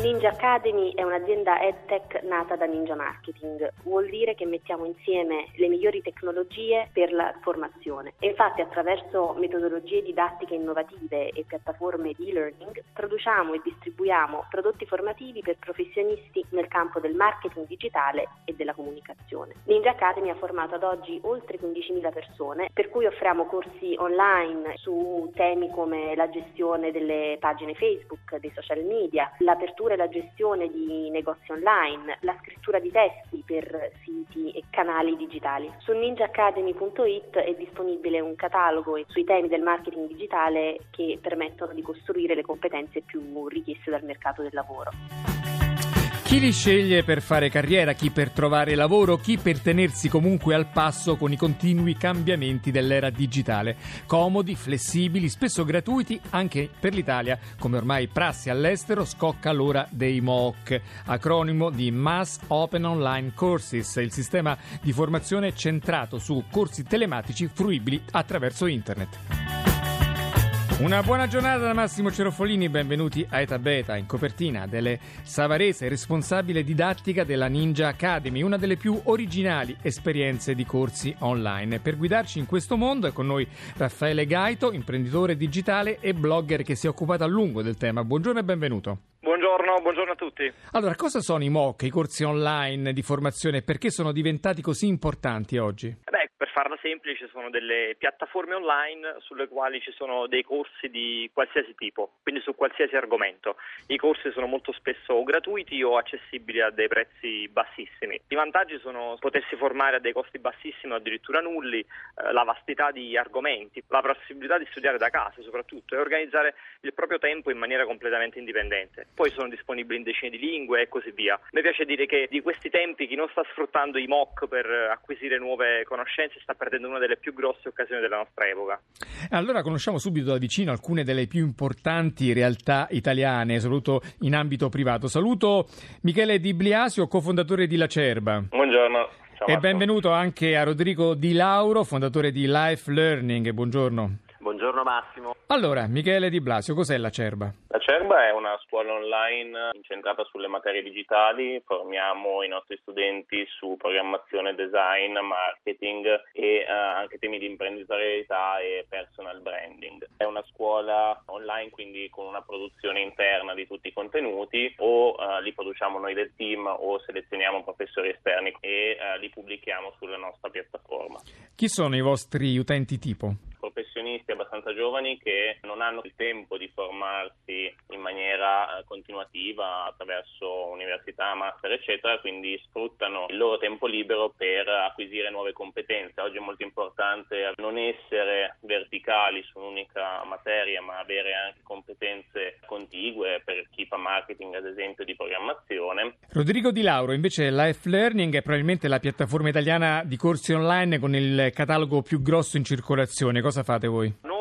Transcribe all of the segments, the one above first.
Ninja Academy è un'azienda EdTech nata da Ninja Marketing, vuol dire che mettiamo insieme le migliori tecnologie per la formazione e infatti attraverso metodologie didattiche innovative e piattaforme di e-learning produciamo e distribuiamo prodotti formativi per professionisti nel campo del marketing digitale e della comunicazione. Ninja Academy ha formato ad oggi oltre 15.000 persone per cui offriamo corsi online su temi come la gestione delle pagine Facebook, dei social media, l'apertura e la gestione di negozi online, la scrittura di testi per siti e canali digitali. Su ninjaacademy.it è disponibile un catalogo sui temi del marketing digitale che permettono di costruire le competenze più richieste dal mercato del lavoro. Chi li sceglie per fare carriera, chi per trovare lavoro, chi per tenersi comunque al passo con i continui cambiamenti dell'era digitale. Comodi, flessibili, spesso gratuiti anche per l'Italia, come ormai prassi all'estero, scocca l'ora dei MOOC, acronimo di Mass Open Online Courses, il sistema di formazione centrato su corsi telematici fruibili attraverso internet. Una buona giornata da Massimo Cerofolini, benvenuti a Eta Beta, in copertina delle Savarese, responsabile didattica della Ninja Academy, una delle più originali esperienze di corsi online. Per guidarci in questo mondo è con noi Raffaele Gaito, imprenditore digitale e blogger che si è occupato a lungo del tema. Buongiorno e benvenuto. Buongiorno, buongiorno a tutti. Allora, cosa sono i MOOC, i corsi online di formazione e perché sono diventati così importanti oggi? Farla semplice, sono delle piattaforme online sulle quali ci sono dei corsi di qualsiasi tipo, quindi su qualsiasi argomento. I corsi sono molto spesso gratuiti o accessibili a dei prezzi bassissimi. I vantaggi sono potersi formare a dei costi bassissimi o addirittura nulli, eh, la vastità di argomenti, la possibilità di studiare da casa soprattutto e organizzare il proprio tempo in maniera completamente indipendente. Poi sono disponibili in decine di lingue e così via. Mi piace dire che di questi tempi chi non sta sfruttando i MOOC per acquisire nuove conoscenze sta perdendo una delle più grosse occasioni della nostra epoca. Allora conosciamo subito da vicino alcune delle più importanti realtà italiane, soprattutto in ambito privato. Saluto Michele Di Bliasio, cofondatore di Lacerba. Buongiorno. Ciao, e benvenuto anche a Rodrigo Di Lauro, fondatore di Life Learning. Buongiorno. Buongiorno Massimo. Allora, Michele Di Blasio, cos'è la Cerba? La Cerba è una scuola online incentrata sulle materie digitali, formiamo i nostri studenti su programmazione, design, marketing e uh, anche temi di imprenditorialità e personal branding. È una scuola online quindi con una produzione interna di tutti i contenuti o uh, li produciamo noi del team o selezioniamo professori esterni e uh, li pubblichiamo sulla nostra piattaforma. Chi sono i vostri utenti tipo? Professionisti abbastanza giovani che non hanno il tempo di formarsi in maniera eh, continuativa attraverso università, master, eccetera, quindi sfruttano il loro tempo libero per acquisire nuove competenze. Oggi è molto importante non essere verticali su un'unica materia, ma avere anche competenze contigue per chi fa marketing, ad esempio, di programmazione. Rodrigo Di Lauro, invece Life Learning è probabilmente la piattaforma italiana di corsi online con il catalogo più grosso in circolazione. Cosa fate voi? Noi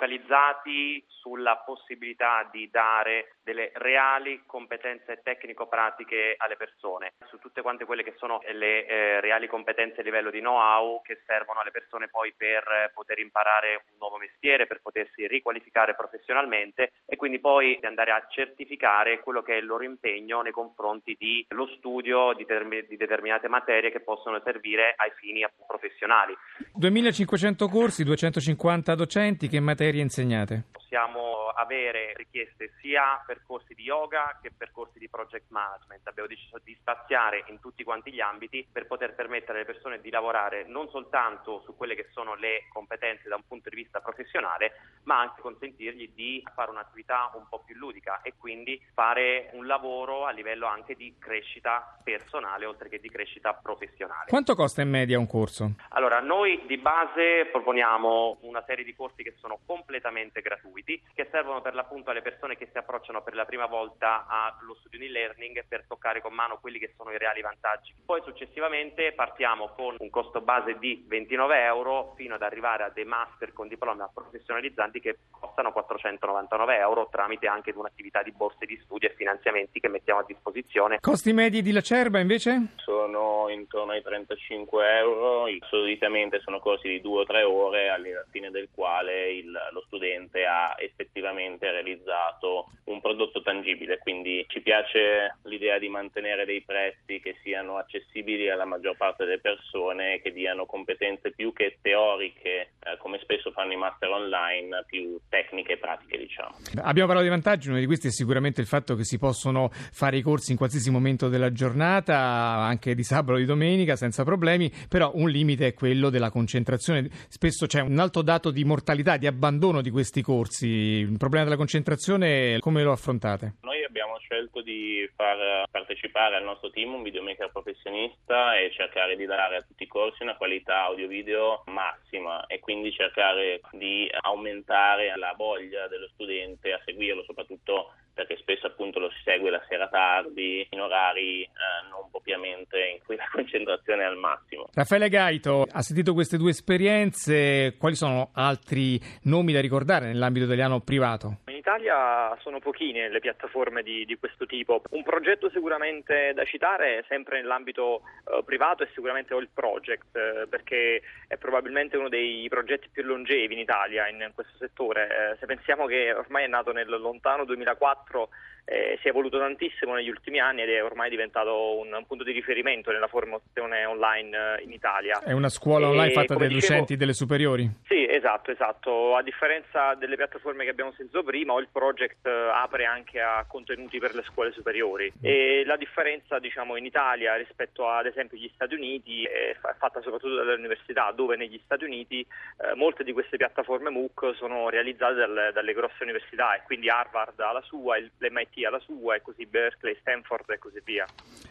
focalizzati sulla possibilità di dare delle reali competenze tecnico-pratiche alle persone, su tutte quante quelle che sono le eh, reali competenze a livello di know-how che servono alle persone poi per poter imparare un nuovo mestiere, per potersi riqualificare professionalmente e quindi poi andare a certificare quello che è il loro impegno nei confronti dello studio di, term- di determinate materie che possono servire ai fini professionali. 2500 corsi, 250 docenti, che materie insegnate? Possiamo avere richieste sia per corsi di yoga che per corsi di project management. Abbiamo deciso di spaziare in tutti quanti gli ambiti per poter permettere alle persone di lavorare non soltanto su quelle che sono le competenze da un punto di vista professionale, ma anche consentirgli di fare un'attività un po' più ludica e quindi fare un lavoro a livello anche di crescita personale oltre che di crescita professionale. Quanto costa in media un corso? Allora, noi di base proponiamo una serie di corsi che sono completamente gratuiti, che servono per l'appunto alle persone che si approcciano per la prima volta allo studio di learning per toccare con mano quelli che sono i reali vantaggi. Poi successivamente partiamo con un costo base di 29 euro fino ad arrivare a dei master con diplomi professionalizzanti che costano 499 euro tramite anche un'attività di borse di studio e finanziamenti che mettiamo a disposizione. Costi medi di Lacerba invece? Sono intorno ai 35 euro, solitamente sono corsi di due o tre ore alla fine del quale il, lo studente ha effettivamente realizzato un prodotto tangibile, quindi ci piace l'idea di mantenere dei prezzi che siano accessibili alla maggior parte delle persone che diano competenze più che teoriche, eh, come spesso fanno i master online, più tecniche e pratiche, diciamo. Abbiamo parlato di vantaggi, uno di questi è sicuramente il fatto che si possono fare i corsi in qualsiasi momento della giornata, anche di sabato o di domenica, senza problemi, però un limite è quello della concentrazione. Spesso c'è un alto dato di mortalità, di abbandono di questi corsi. Il problema della concentrazione come lo affrontate? Noi abbiamo scelto di far partecipare al nostro team un videomaker professionista e cercare di dare a tutti i corsi una qualità audio-video massima e quindi cercare di aumentare la voglia dello studente a seguirlo, soprattutto perché spesso appunto lo si segue la sera tardi, in orari eh, non propriamente in cui la concentrazione è al massimo. Raffaele Gaito, ha sentito queste due esperienze, quali sono altri nomi da ricordare nell'ambito italiano privato? Italia sono pochine le piattaforme di, di questo tipo. Un progetto sicuramente da citare, sempre nell'ambito eh, privato, è sicuramente Oil Project, eh, perché è probabilmente uno dei progetti più longevi in Italia in, in questo settore. Eh, se pensiamo che ormai è nato nel lontano 2004 eh, si è evoluto tantissimo negli ultimi anni ed è ormai diventato un, un punto di riferimento nella formazione online eh, in Italia. È una scuola online e, fatta dai dicevo, docenti delle superiori? Sì, esatto, esatto. A differenza delle piattaforme che abbiamo sentito prima, il project eh, apre anche a contenuti per le scuole superiori e la differenza diciamo, in Italia rispetto ad esempio agli Stati Uniti è fatta soprattutto dalle università, dove negli Stati Uniti eh, molte di queste piattaforme MOOC sono realizzate dalle, dalle grosse università e quindi Harvard ha la sua, l'MIT ha la sua e così Berkeley, Stanford e così via.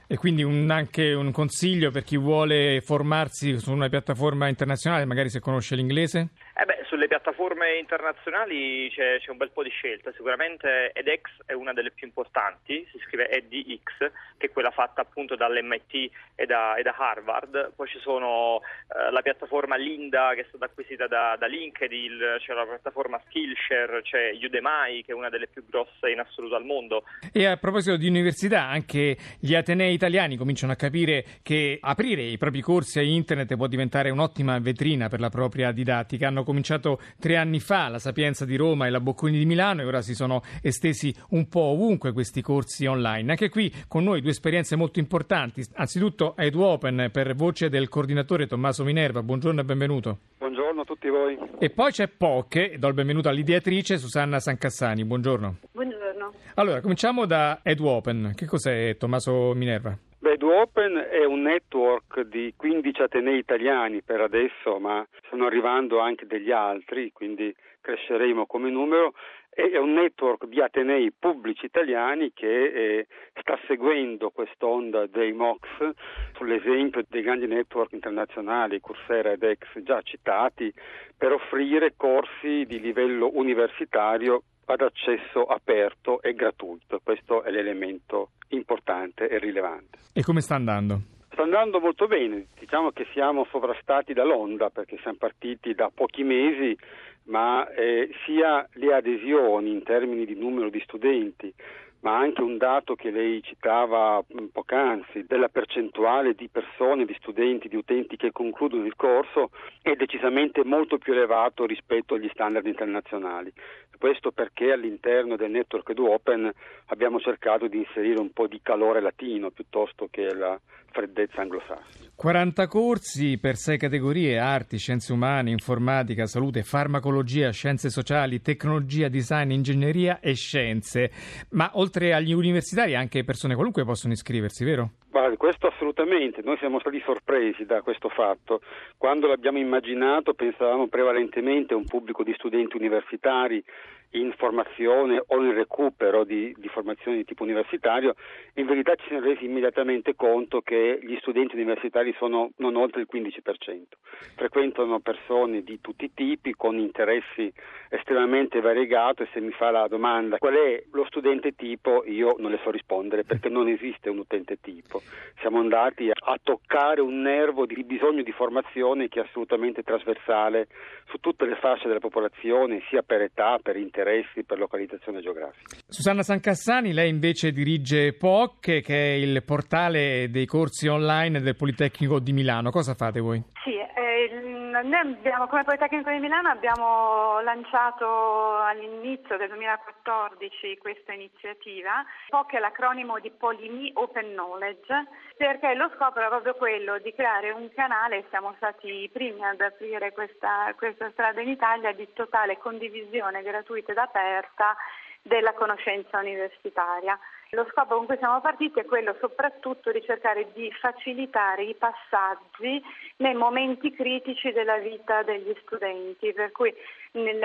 E quindi un, anche un consiglio per chi vuole formarsi su una piattaforma internazionale, magari se conosce l'inglese? Eh beh, sulle piattaforme internazionali c'è, c'è, un bel po' di scelta, sicuramente edX è una delle più importanti, si scrive EDX, che è quella fatta appunto dall'MIT e da, e da Harvard, poi ci sono eh, la piattaforma Linda che è stata acquisita da, da, LinkedIn, c'è la piattaforma Skillshare, c'è Udemy che è una delle più grosse in assoluto al mondo. E a proposito di università, anche gli Atenei italiani cominciano a capire che aprire i propri corsi a internet può diventare un'ottima vetrina per la propria didattica. Hanno cominciato tre anni fa la Sapienza di Roma e la Bocconi di Milano e ora si sono estesi un po' ovunque questi corsi online. Anche qui con noi due esperienze molto importanti. Anzitutto EduOpen per voce del coordinatore Tommaso Minerva. Buongiorno e benvenuto. Buongiorno a tutti voi. E poi c'è Poche, do il benvenuto all'ideatrice Susanna Sancassani. Buongiorno. Buongiorno. Allora, cominciamo da EduOpen. Che cos'è Tommaso Minerva? Beh, EduOpen è un network di 15 atenei italiani per adesso, ma stanno arrivando anche degli altri, quindi cresceremo come numero. È un network di atenei pubblici italiani che eh, sta seguendo quest'onda dei MOOCs sull'esempio dei grandi network internazionali, Coursera ed Ex già citati, per offrire corsi di livello universitario ad accesso aperto e gratuito. Questo è l'elemento importante e rilevante. E come sta andando? Sta andando molto bene, diciamo che siamo sovrastati dall'onda perché siamo partiti da pochi mesi, ma eh, sia le adesioni in termini di numero di studenti, ma anche un dato che lei citava poc'anzi della percentuale di persone, di studenti, di utenti che concludono il corso è decisamente molto più elevato rispetto agli standard internazionali. Questo perché all'interno del network EduOpen abbiamo cercato di inserire un po' di calore latino piuttosto che la freddezza anglosassone. 40 corsi per sei categorie, arti, scienze umane, informatica, salute, farmacologia, scienze sociali, tecnologia, design, ingegneria e scienze. Ma oltre agli universitari anche persone qualunque possono iscriversi, vero? Guardi, questo assolutamente, noi siamo stati sorpresi da questo fatto. Quando l'abbiamo immaginato pensavamo prevalentemente a un pubblico di studenti universitari in formazione o in recupero di, di formazione di tipo universitario, in verità ci siamo resi immediatamente conto che gli studenti universitari sono non oltre il 15%. Frequentano persone di tutti i tipi, con interessi estremamente variegati e se mi fa la domanda qual è lo studente tipo, io non le so rispondere perché non esiste un utente tipo. Siamo andati a toccare un nervo di bisogno di formazione che è assolutamente trasversale su tutte le fasce della popolazione, sia per età, per interessi per localizzazione geografica. Susanna Sancassani, lei invece dirige POC, che è il portale dei corsi online del Politecnico di Milano. Cosa fate voi? Sì, eh, noi abbiamo, come Politecnico di Milano abbiamo lanciato all'inizio del 2014 questa iniziativa. POC è l'acronimo di Polimi Open Knowledge, perché lo scopo era proprio quello di creare un canale, siamo stati i primi ad aprire questa, questa strada in Italia, di totale condivisione gratuita ed aperta della conoscenza universitaria. Lo scopo con cui siamo partiti è quello soprattutto di cercare di facilitare i passaggi nei momenti critici della vita degli studenti, per cui nel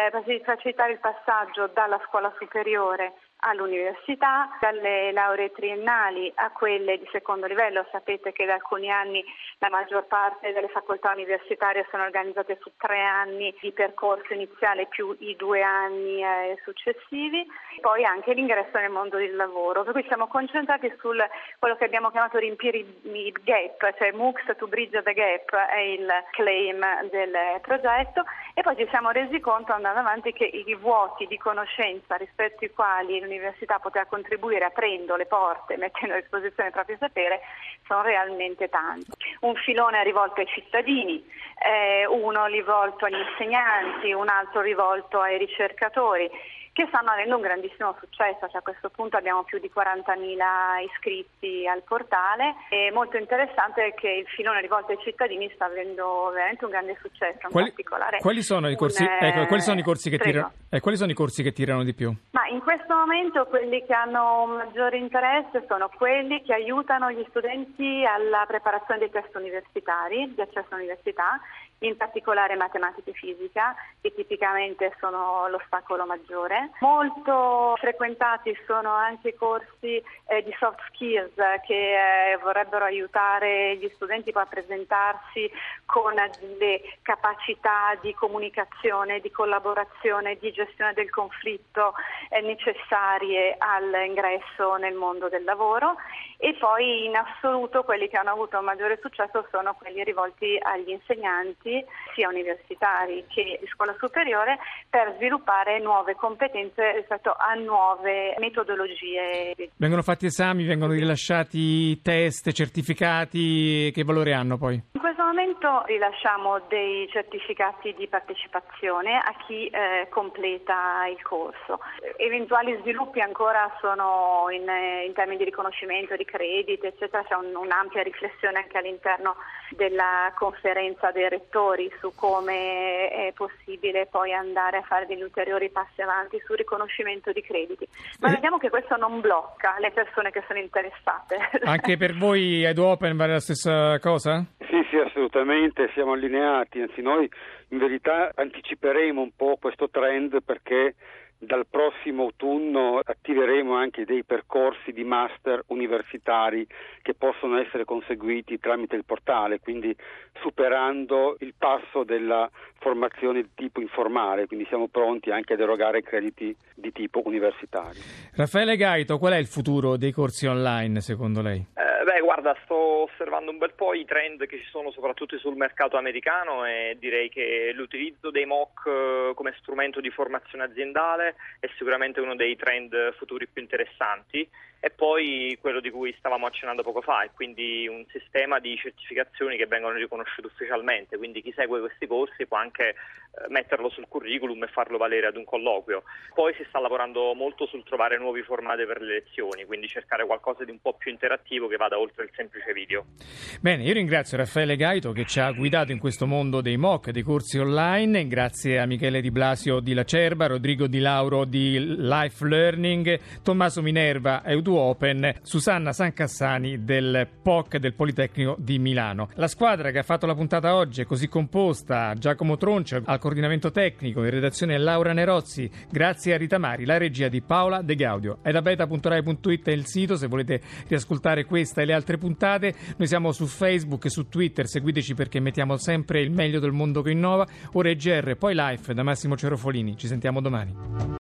facilitare il passaggio dalla scuola superiore all'università, dalle lauree triennali a quelle di secondo livello. Sapete che da alcuni anni la maggior parte delle facoltà universitarie sono organizzate su tre anni di percorso iniziale più i due anni eh, successivi, poi anche l'ingresso nel mondo del lavoro. Per cui siamo concentrati su quello che abbiamo chiamato riempire il gap, cioè MOOCs to bridge the gap è il claim del progetto e poi ci siamo resi conto andando avanti che i vuoti di conoscenza rispetto ai quali l'università poteva contribuire aprendo le porte, mettendo a disposizione il proprio sapere, sono realmente tanti. Un filone rivolto ai cittadini, eh, uno rivolto agli insegnanti, un altro rivolto ai ricercatori che stanno avendo un grandissimo successo, cioè a questo punto abbiamo più di 40.000 iscritti al portale e molto interessante è che il filone rivolto ai cittadini sta avendo veramente un grande successo, in quali, particolare. Quali sono, i corsi, un, ecco, quali sono i corsi che tirano? Eh, quali sono i corsi che tirano di più? Ma in questo momento quelli che hanno un maggiore interesse sono quelli che aiutano gli studenti alla preparazione dei test universitari, di accesso all'università, in particolare matematica e fisica, che tipicamente sono l'ostacolo maggiore. Molto frequentati sono anche corsi eh, di soft skills che eh, vorrebbero aiutare gli studenti a presentarsi con le capacità di comunicazione, di collaborazione, di gestione del conflitto eh, necessarie all'ingresso nel mondo del lavoro e poi in assoluto quelli che hanno avuto maggiore successo sono quelli rivolti agli insegnanti sia universitari che di scuola superiore per sviluppare nuove competenze rispetto a nuove metodologie. Vengono fatti esami, vengono rilasciati test, certificati, che valore hanno poi? In questo momento rilasciamo dei certificati di partecipazione a chi eh, completa il corso. Eventuali sviluppi ancora sono in, in termini di riconoscimento di crediti, eccetera, c'è un, un'ampia riflessione anche all'interno della conferenza dei rettori su come è possibile poi andare a fare degli ulteriori passi avanti sul riconoscimento di crediti. Ma eh. vediamo che questo non blocca le persone che sono interessate. Anche per voi EduOpen vale la stessa cosa? Sì, sì, assolutamente, siamo allineati, anzi noi in verità anticiperemo un po' questo trend perché dal prossimo autunno attiveremo anche dei percorsi di master universitari che possono essere conseguiti tramite il portale, quindi superando il passo della formazione di tipo informale, quindi siamo pronti anche ad erogare crediti di tipo universitario. Raffaele Gaito, qual è il futuro dei corsi online secondo lei? Eh, beh, guarda, sto osservando un bel po' i trend che ci sono soprattutto sul mercato americano e direi che l'utilizzo dei MOOC eh, come strumento di formazione aziendale è sicuramente uno dei trend futuri più interessanti e poi quello di cui stavamo accennando poco fa, e quindi un sistema di certificazioni che vengono riconosciute ufficialmente, quindi chi segue questi corsi può anche eh, metterlo sul curriculum e farlo valere ad un colloquio. Poi si sta lavorando molto sul trovare nuovi formati per le lezioni, quindi cercare qualcosa di un po' più interattivo che vada oltre il semplice video. Bene, io ringrazio Raffaele Gaito che ci ha guidato in questo mondo dei MOOC, dei corsi online, grazie a Michele Di Blasio di Lacerba, Rodrigo Di Lauro di Life Learning, Tommaso Minerva EduOpen, Susanna Sancassani del POC del Politecnico di Milano. La squadra che ha fatto la puntata oggi è così composta, Giacomo Troncio al coordinamento tecnico, in redazione Laura Nerozzi, grazie a Rita Mari, la regia di Paola De Gaudio. È da beta.rai.it è il sito se volete riascoltare questa e le altre puntate. Noi siamo su Facebook e su Twitter, seguiteci perché mettiamo sempre il meglio del mondo che innova. Ora è GR, poi Life da Massimo Cerofolini. Ci sentiamo domani.